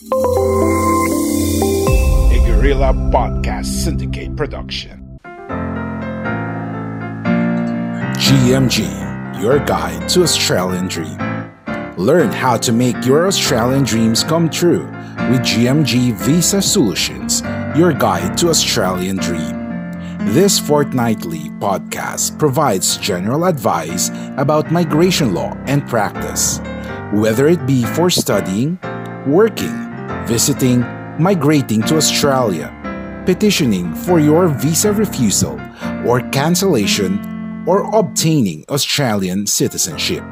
A Guerrilla Podcast Syndicate production. GMG, your guide to Australian Dream. Learn how to make your Australian dreams come true with GMG Visa Solutions, your guide to Australian Dream. This fortnightly podcast provides general advice about migration law and practice, whether it be for studying, working, visiting, migrating to Australia, petitioning for your visa refusal or cancellation, or obtaining Australian citizenship.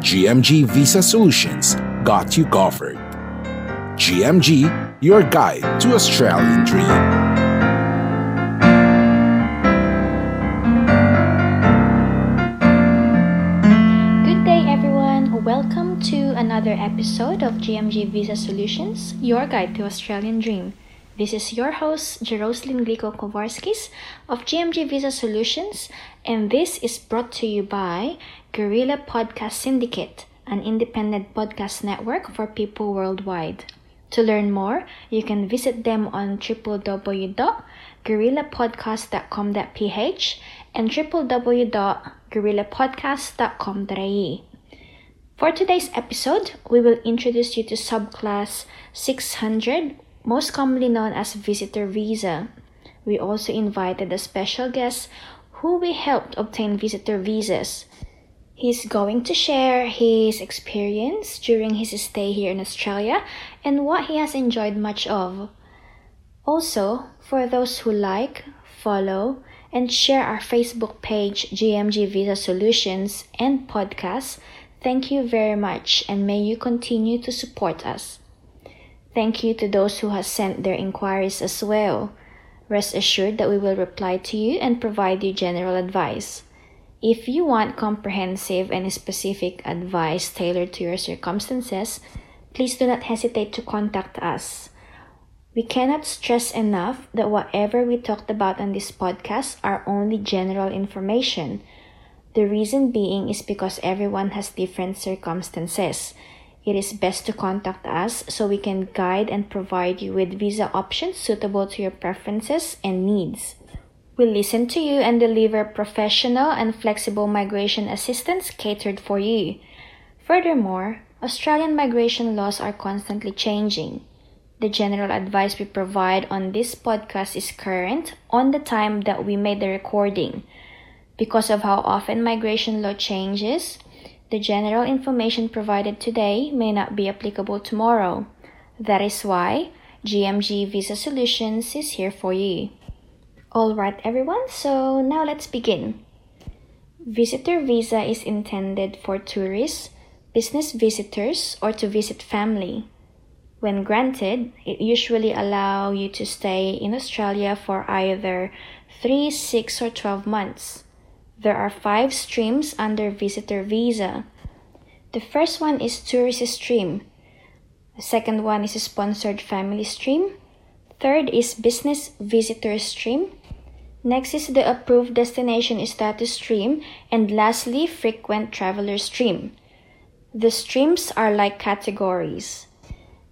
GMG Visa Solutions got you covered. GMG, your guide to Australian Dream. Another episode of GMG Visa Solutions, your guide to Australian Dream. This is your host, Jeroslyn Glico Kovarskis of GMG Visa Solutions, and this is brought to you by Guerrilla Podcast Syndicate, an independent podcast network for people worldwide. To learn more, you can visit them on www.guerrillapodcast.com.ph and www.guerrillapodcast.com.ie. For today's episode, we will introduce you to subclass 600, most commonly known as visitor visa. We also invited a special guest who we helped obtain visitor visas. He's going to share his experience during his stay here in Australia and what he has enjoyed much of. Also, for those who like, follow, and share our Facebook page GMG Visa Solutions and podcast, thank you very much and may you continue to support us. Thank you to those who have sent their inquiries as well. Rest assured that we will reply to you and provide you general advice. If you want comprehensive and specific advice tailored to your circumstances, please do not hesitate to contact us. We cannot stress enough that whatever we talked about on this podcast are only general information. The reason being is because everyone has different circumstances. It is best to contact us so we can guide and provide you with visa options suitable to your preferences and needs. We listen to you and deliver professional and flexible migration assistance catered for you. Furthermore, Australian migration laws are constantly changing. The general advice we provide on this podcast is current on the time that we made the recording. Because of how often migration law changes, the general information provided today may not be applicable tomorrow. That is why GMG Visa Solutions is here for you. Alright, everyone, so now let's begin. Visitor visa is intended for tourists, business visitors, or to visit family. When granted, it usually allow you to stay in Australia for either 3, 6, or 12 months. There are five streams under visitor visa. The first one is tourist stream. The second one is sponsored family stream. Third is business visitor stream. Next is the approved destination status stream. And lastly, frequent traveler stream. The streams are like categories.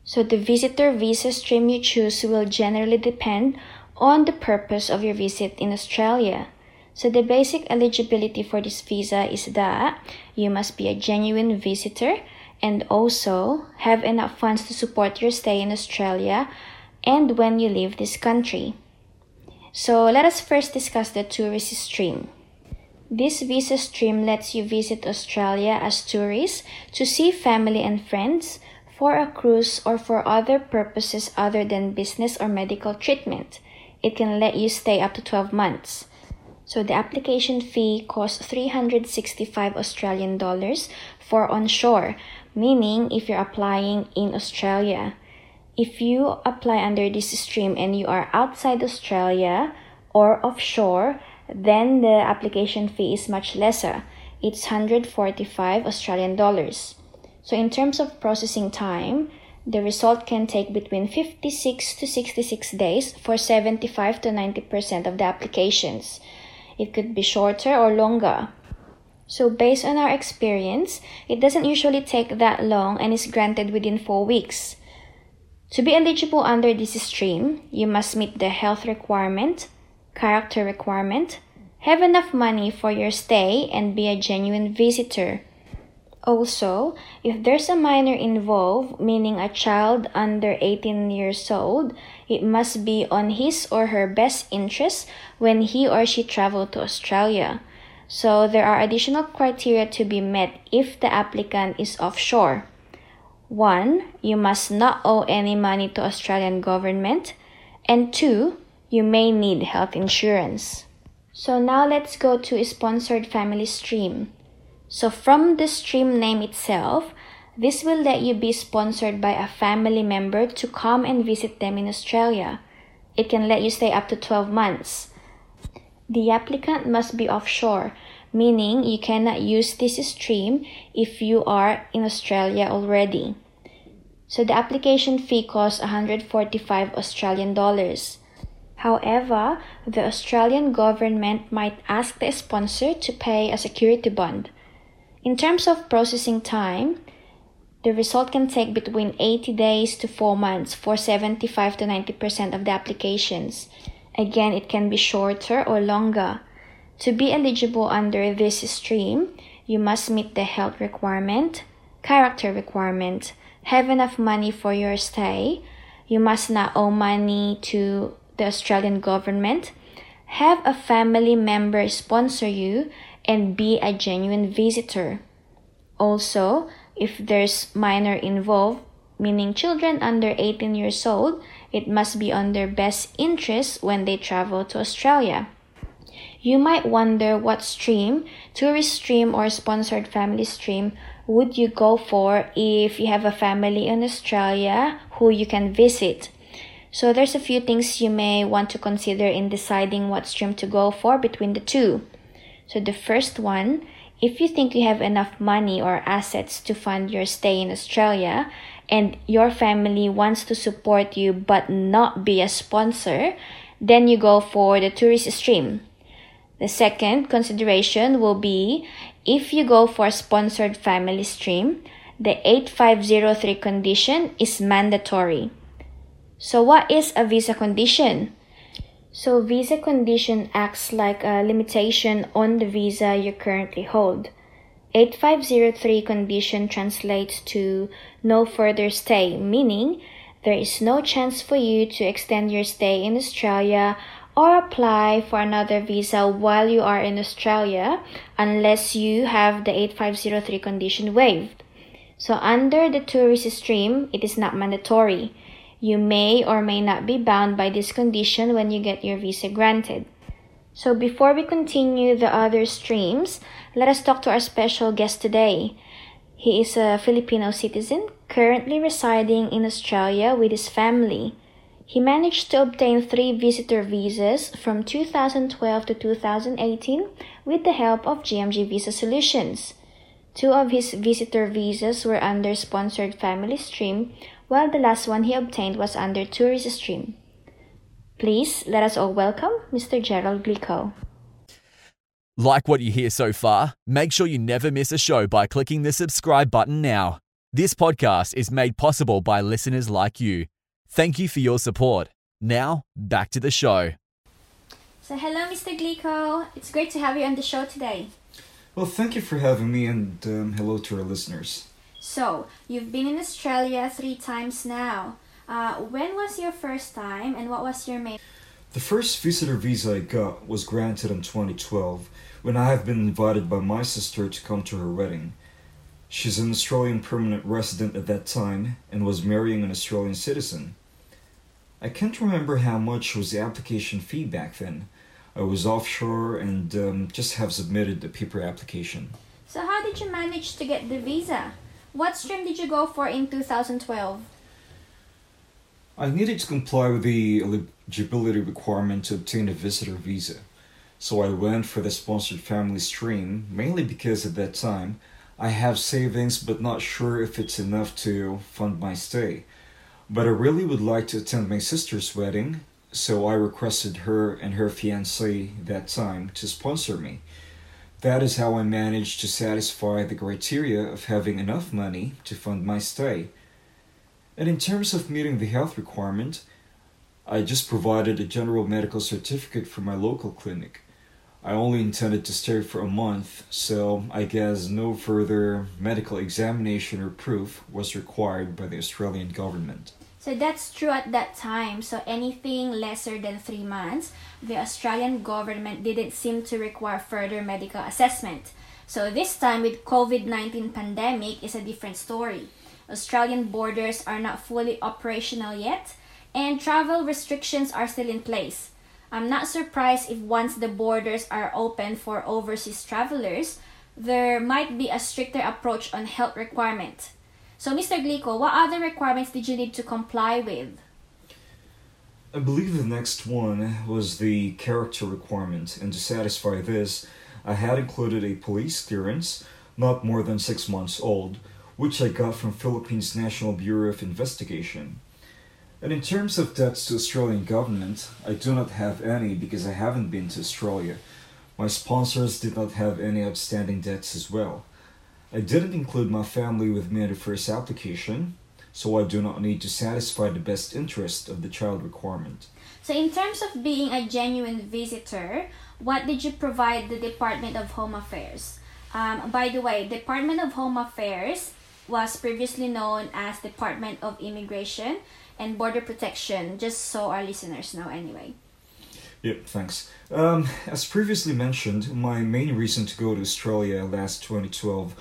So the visitor visa stream you choose will generally depend on the purpose of your visit in Australia. So the basic eligibility for this visa is that you must be a genuine visitor and also have enough funds to support your stay in Australia and when you leave this country. So let us first discuss the tourist stream. This visa stream lets you visit Australia as tourists to see family and friends, for a cruise, or for other purposes other than business or medical treatment. It can let you stay up to 12 months. So the application fee costs 365 Australian dollars for onshore, meaning if you're applying in Australia. If you apply under this stream and you are outside Australia or offshore, then the application fee is much lesser. It's 145 Australian dollars. So in terms of processing time, the result can take between 56 to 66 days for 75 to 90% of the applications. It could be shorter or longer. So based on our experience, it doesn't usually take that long and is granted within 4 weeks. To be eligible under this stream, you must meet the health requirement, character requirement, have enough money for your stay, and be a genuine visitor. Also, if there's a minor involved, meaning a child under 18 years old, it must be on his or her best interest when he or she travel to Australia. So there are additional criteria to be met if the applicant is offshore. 1. You must not owe any money to Australian government. And 2. You may need health insurance. So now let's go to sponsored family stream. So from the stream name itself, this will let you be sponsored by a family member to come and visit them in Australia. It can let you stay up to 12 months. The applicant must be offshore, meaning you cannot use this stream if you are in Australia already. So the application fee costs 145 Australian dollars. However, the Australian government might ask the sponsor to pay a security bond. In terms of processing time, the result can take between 80 days to 4 months for 75 to 90% of the applications. Again, it can be shorter or longer. To be eligible under this stream, you must meet the health requirement, character requirement, have enough money for your stay, you must not owe money to the Australian government, have a family member sponsor you, and be a genuine visitor. Also, if there's minor involved, meaning children under 18 years old, it must be on their best interest when they travel to Australia. You might wonder what stream, tourist stream or sponsored family stream, would you go for if you have a family in Australia who you can visit. So there's a few things you may want to consider in deciding what stream to go for between the two. So the first one, if you think you have enough money or assets to fund your stay in Australia and your family wants to support you but not be a sponsor, then you go for the tourist stream. The second consideration will be if you go for a sponsored family stream, the 8503 condition is mandatory. So what is a visa condition? So visa condition acts like a limitation on the visa you currently hold. 8503 condition translates to no further stay, meaning there is no chance for you to extend your stay in Australia or apply for another visa while you are in Australia unless you have the 8503 condition waived. So under the tourist stream, it is not mandatory. You may or may not be bound by this condition when you get your visa granted. So before we continue the other streams, let us talk to our special guest today. He is a Filipino citizen currently residing in Australia with his family. He managed to obtain three visitor visas from 2012 to 2018 with the help of GMG Visa Solutions. Two of his visitor visas were under sponsored family stream, while the last one he obtained was under tourist stream. Please let us all welcome Mr. Gerald Glico. Like what you hear so far? Make sure you never miss a show by clicking the subscribe button now. This podcast is made possible by listeners like you. Thank you for your support. Now, back to the show. So, hello, Mr. Glico. It's great to have you on the show today. Well, thank you for having me, and um, hello to our listeners. So, you've been in Australia three times now. Uh, when was your first time and what was your main? The first visitor visa I got was granted in 2012 when I have been invited by my sister to come to her wedding. She's an Australian permanent resident at that time and was marrying an Australian citizen. I can't remember how much was the application fee back then. I was offshore and um, just have submitted the paper application. So, how did you manage to get the visa? What stream did you go for in 2012? I needed to comply with the eligibility requirement to obtain a visitor visa, so I went for the sponsored family stream mainly because at that time I have savings but not sure if it's enough to fund my stay. But I really would like to attend my sister's wedding, so I requested her and her fiance that time to sponsor me. That is how I managed to satisfy the criteria of having enough money to fund my stay. And in terms of meeting the health requirement, I just provided a general medical certificate from my local clinic. I only intended to stay for a month, so I guess no further medical examination or proof was required by the Australian government. So that's true at that time. So anything lesser than three months, the Australian government didn't seem to require further medical assessment. So this time with COVID-19 pandemic is a different story. Australian borders are not fully operational yet, and travel restrictions are still in place. I'm not surprised if once the borders are open for overseas travelers, there might be a stricter approach on health requirement. So, Mr. Glico, what other requirements did you need to comply with? I believe the next one was the character requirement, and to satisfy this, I had included a police clearance, not more than six months old, which I got from Philippines National Bureau of Investigation. And in terms of debts to Australian government, I do not have any because I haven't been to Australia. My sponsors did not have any outstanding debts as well. I didn't include my family with me in the first application, so I do not need to satisfy the best interest of the child requirement. So, in terms of being a genuine visitor, what did you provide the Department of Home Affairs? Um, by the way, Department of Home Affairs was previously known as Department of Immigration and border protection, just so our listeners know anyway. Yep, thanks. Um, as previously mentioned, my main reason to go to Australia last 2012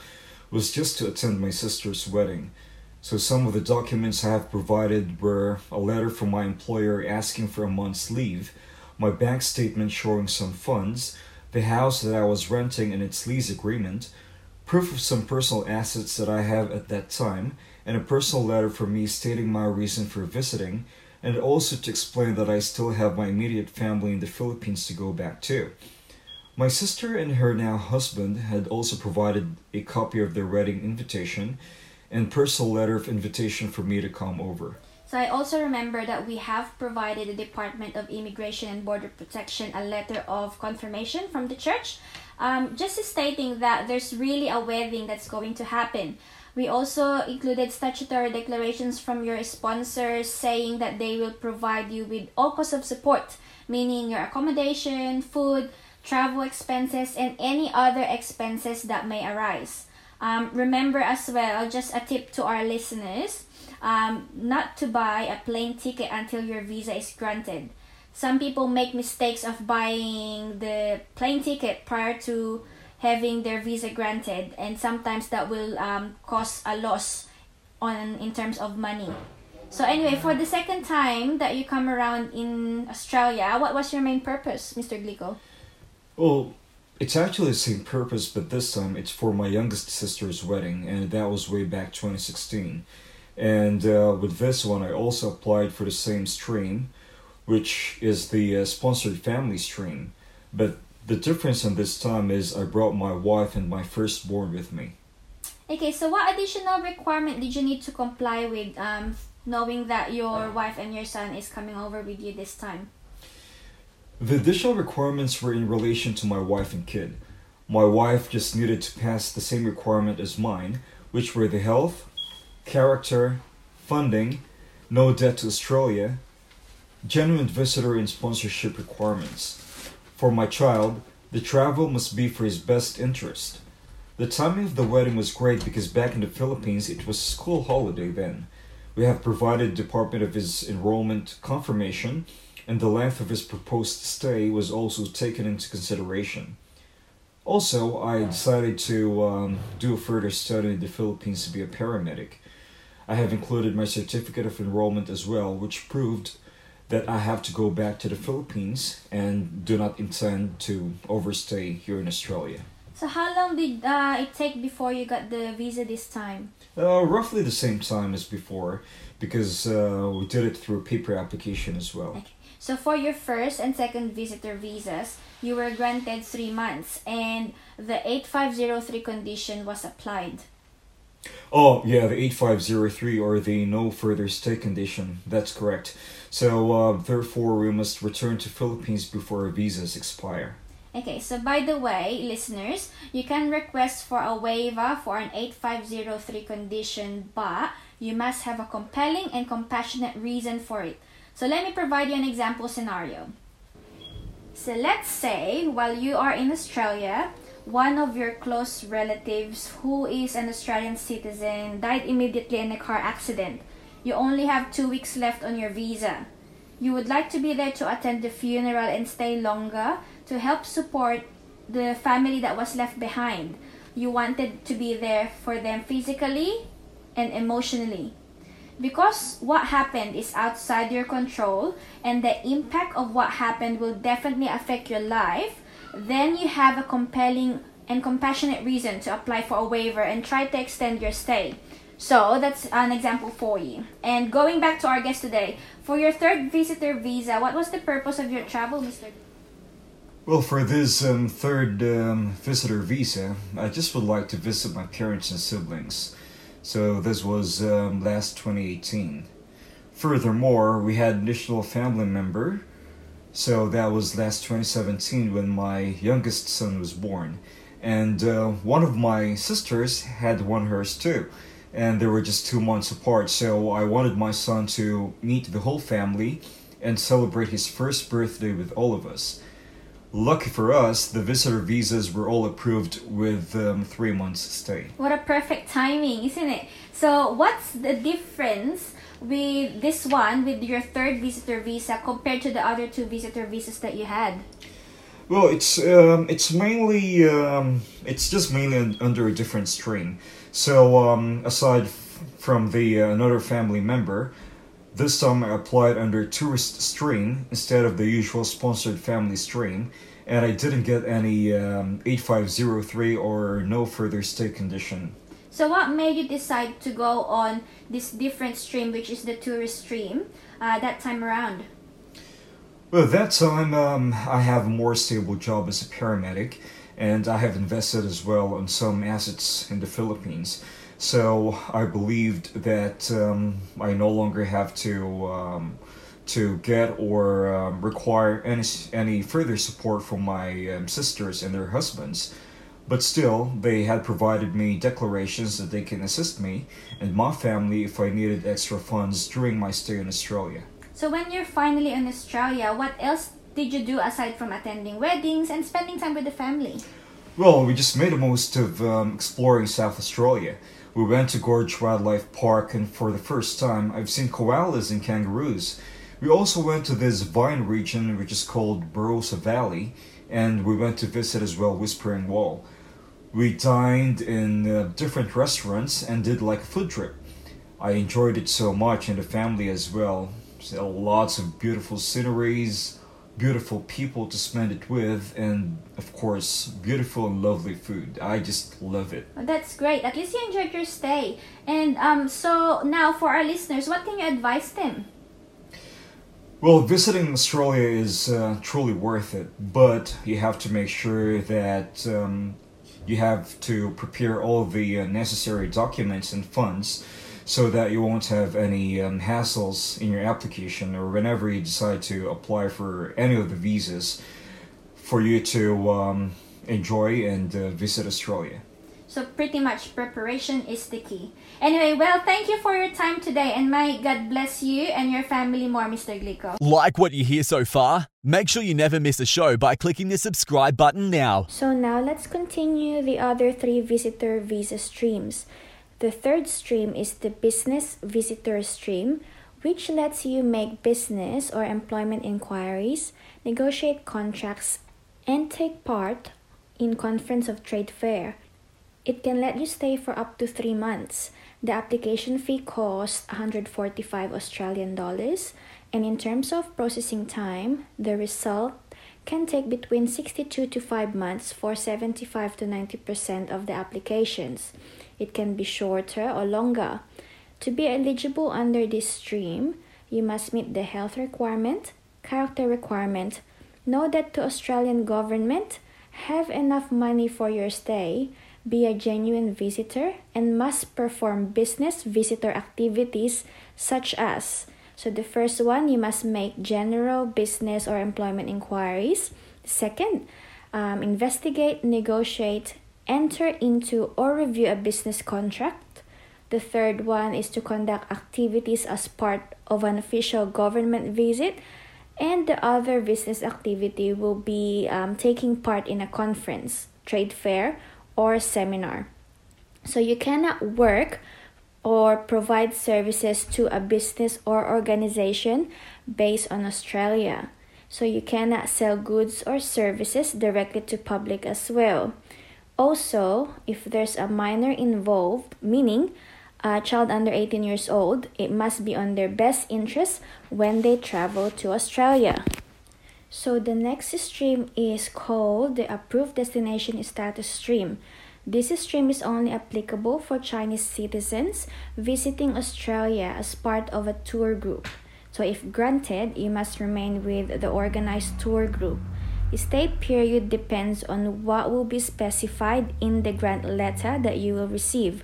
was just to attend my sister's wedding. So some of the documents I have provided were a letter from my employer asking for a month's leave, my bank statement showing some funds, the house that I was renting and its lease agreement, proof of some personal assets that I have at that time, and a personal letter from me stating my reason for visiting, and also to explain that I still have my immediate family in the Philippines to go back to. My sister and her now husband had also provided a copy of their wedding invitation and personal letter of invitation for me to come over. So I also remember that we have provided the Department of Immigration and Border Protection a letter of confirmation from the church, um, just stating that there's really a wedding that's going to happen. We also included statutory declarations from your sponsors saying that they will provide you with all costs of support, meaning your accommodation, food, travel expenses, and any other expenses that may arise. Um, remember as well, just a tip to our listeners, um, not to buy a plane ticket until your visa is granted. Some people make mistakes of buying the plane ticket prior to having their visa granted and sometimes that will um, cause a loss on in terms of money. So anyway for the second time that you come around in australia what was your main purpose mr glico well it's actually the same purpose but this time it's for my youngest sister's wedding and that was way back 2016 and uh, with this one i also applied for the same stream which is the uh, sponsored family stream. But the difference in this time is I brought my wife and my firstborn with me. Okay, so what additional requirement did you need to comply with, um, knowing that your wife and your son is coming over with you this time? The additional requirements were in relation to my wife and kid. My wife just needed to pass the same requirement as mine, which were the health, character, funding, no debt to Australia, genuine visitor and sponsorship requirements. For my child, the travel must be for his best interest. The timing of the wedding was great because back in the Philippines it was school holiday then. We have provided Department of his enrollment confirmation and the length of his proposed stay was also taken into consideration. Also, I decided to um, do a further study in the Philippines to be a paramedic. I have included my certificate of enrollment as well, which proved that I have to go back to the Philippines and do not intend to overstay here in Australia. So how long did uh, it take before you got the visa this time? Uh, roughly the same time as before, because uh, we did it through paper application as well. Okay. So for your first and second visitor visas, you were granted three months, and the 8503 condition was applied. Oh, yeah, the 8503 or the no further stay condition. That's correct. So, uh, therefore, we must return to Philippines before visas expire. Okay, so by the way, listeners, you can request for a waiver for an 8503 condition, but you must have a compelling and compassionate reason for it. So let me provide you an example scenario. So let's say while you are in Australia, one of your close relatives who is an Australian citizen died immediately in a car accident. You only have two weeks left on your visa. You would like to be there to attend the funeral and stay longer to help support the family that was left behind. You wanted to be there for them physically and emotionally because what happened is outside your control and the impact of what happened will definitely affect your life, then you have a compelling and compassionate reason to apply for a waiver and try to extend your stay. So that's an example for you. And going back to our guest today, for your third visitor visa, what was the purpose of your travel, Mr. Well, for this um, third um, visitor visa, I just would like to visit my parents and siblings. So this was um, last 2018. Furthermore, we had additional family member. So that was last 2017 when my youngest son was born. And uh, one of my sisters had one hers too. And they were just two months apart. So I wanted my son to meet the whole family and celebrate his first birthday with all of us. Lucky for us, the visitor visas were all approved with um, three months stay. What a perfect timing, isn't it? So, what's the difference with this one, with your third visitor visa, compared to the other two visitor visas that you had? Well, it's um, it's mainly um, it's just mainly under a different stream. So um, aside from the uh, another family member, this time I applied under tourist stream instead of the usual sponsored family stream, and I didn't get any um, 8503 or no further stay condition. So, what made you decide to go on this different stream, which is the tourist stream, uh, that time around? Well, that time um, I have a more stable job as a paramedic, and I have invested as well on some assets in the Philippines. So I believed that um, I no longer have to um, to get or um, require any any further support from my um, sisters and their husbands. But still, they had provided me declarations that they can assist me and my family if I needed extra funds during my stay in Australia. So, when you're finally in Australia, what else did you do aside from attending weddings and spending time with the family? Well, we just made the most of um, exploring South Australia. We went to Gorge Wildlife Park, and for the first time, I've seen koalas and kangaroos. We also went to this vine region, which is called Barossa Valley, and we went to visit as well Whispering Wall. We dined in uh, different restaurants and did like a food trip. I enjoyed it so much, and the family as well. So lots of beautiful sceneries, beautiful people to spend it with, and of course, beautiful and lovely food. I just love it. Oh, that's great. At least you enjoyed your stay. And um, so now for our listeners, what can you advise them? Well, visiting Australia is uh, truly worth it, but you have to make sure that um, you have to prepare all the uh, necessary documents and funds so that you won't have any um, hassles in your application or whenever you decide to apply for any of the visas for you to um, enjoy and uh, visit Australia. So pretty much preparation is the key. Anyway, well, thank you for your time today and may God bless you and your family more, Mr. Glico. Like what you hear so far? Make sure you never miss a show by clicking the subscribe button now. So now let's continue the other three visitor visa streams. The third stream is the business visitor stream, which lets you make business or employment inquiries, negotiate contracts, and take part in conference of trade fair. It can let you stay for up to 3 months. The application fee costs 145 Australian dollars and in terms of processing time, the result can take between 62 to 5 months for 75 to 90% of the applications. It can be shorter or longer. To be eligible under this stream, you must meet the health requirement, character requirement, know that to Australian government, have enough money for your stay, be a genuine visitor, and must perform business visitor activities such as so the first one, you must make general business or employment inquiries. Second, um, investigate, negotiate, enter into or review a business contract. The third one is to conduct activities as part of an official government visit. And the other business activity will be um, taking part in a conference, trade fair, or seminar. So you cannot work or provide services to a business or organization based on Australia. So you cannot sell goods or services directly to public as well. Also, if there's a minor involved, meaning a child under 18 years old, it must be on their best interest when they travel to Australia. So the next stream is called the Approved Destination Status Stream. This stream is only applicable for Chinese citizens visiting Australia as part of a tour group. So, if granted, you must remain with the organized tour group. Stay period depends on what will be specified in the grant letter that you will receive.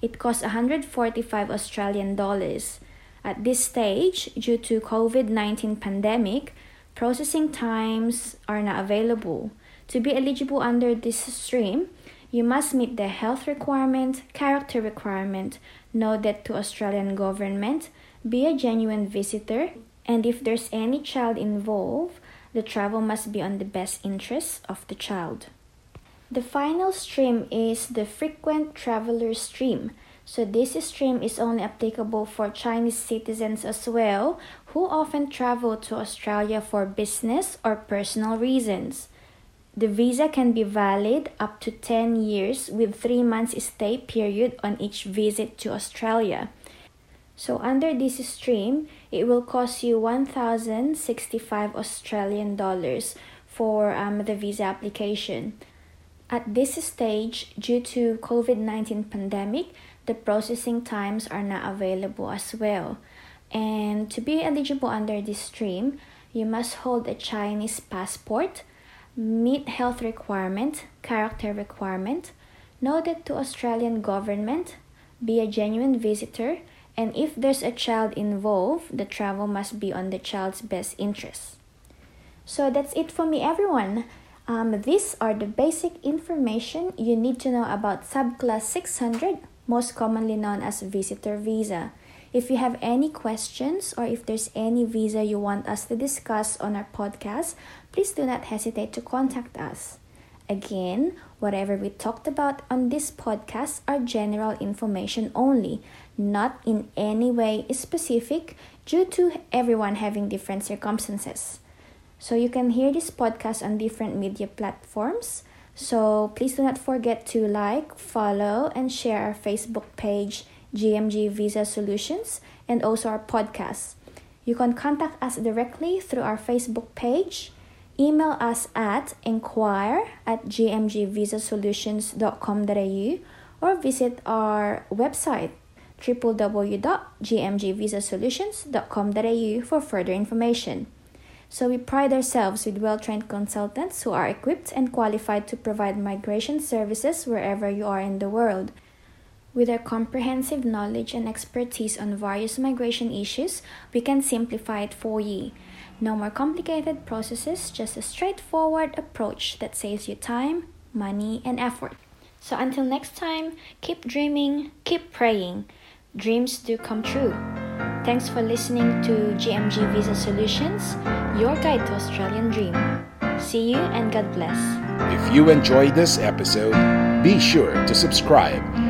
It costs 145 Australian dollars. At this stage, due to COVID-19 pandemic, processing times are not available. To be eligible under this stream, you must meet the health requirement, character requirement, know that to Australian government, be a genuine visitor, and if there's any child involved, the travel must be on the best interests of the child. The final stream is the frequent traveler stream. So this stream is only applicable for Chinese citizens as well who often travel to Australia for business or personal reasons. The visa can be valid up to 10 years with 3 months stay period on each visit to Australia. So under this stream, it will cost you 1065 Australian dollars for um, the visa application. At this stage, due to COVID-19 pandemic, the processing times are not available as well. And to be eligible under this stream, you must hold a Chinese passport meet health requirement, character requirement, know that to Australian government, be a genuine visitor, and if there's a child involved, the travel must be on the child's best interest. So that's it for me, everyone. Um, these are the basic information you need to know about subclass 600, most commonly known as visitor visa. If you have any questions or if there's any visa you want us to discuss on our podcast, please do not hesitate to contact us. Again, whatever we talked about on this podcast are general information only, not in any way specific due to everyone having different circumstances. So you can hear this podcast on different media platforms. So please do not forget to like, follow, and share our Facebook page GMG Visa Solutions, and also our podcast. You can contact us directly through our Facebook page, email us at inquire at gmgvisasolutions.com.au or visit our website www.gmgvisasolutions.com.au for further information. So we pride ourselves with well-trained consultants who are equipped and qualified to provide migration services wherever you are in the world. With our comprehensive knowledge and expertise on various migration issues, we can simplify it for you. No more complicated processes, just a straightforward approach that saves you time, money, and effort. So until next time, keep dreaming, keep praying. Dreams do come true. Thanks for listening to GMG Visa Solutions, your guide to Australian Dream. See you and God bless. If you enjoyed this episode, be sure to subscribe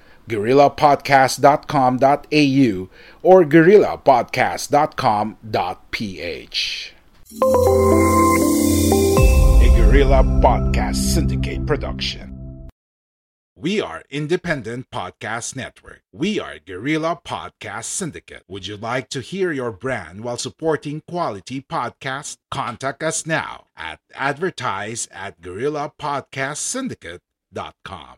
www.guerrillapodcast.com.au or guerrillapodcast.com.ph. A Guerrilla Podcast Syndicate production. We are Independent Podcast Network. We are Guerrilla Podcast Syndicate. Would you like to hear your brand while supporting quality podcasts? Contact us now at advertise at guerrillapodcastsyndicate.com.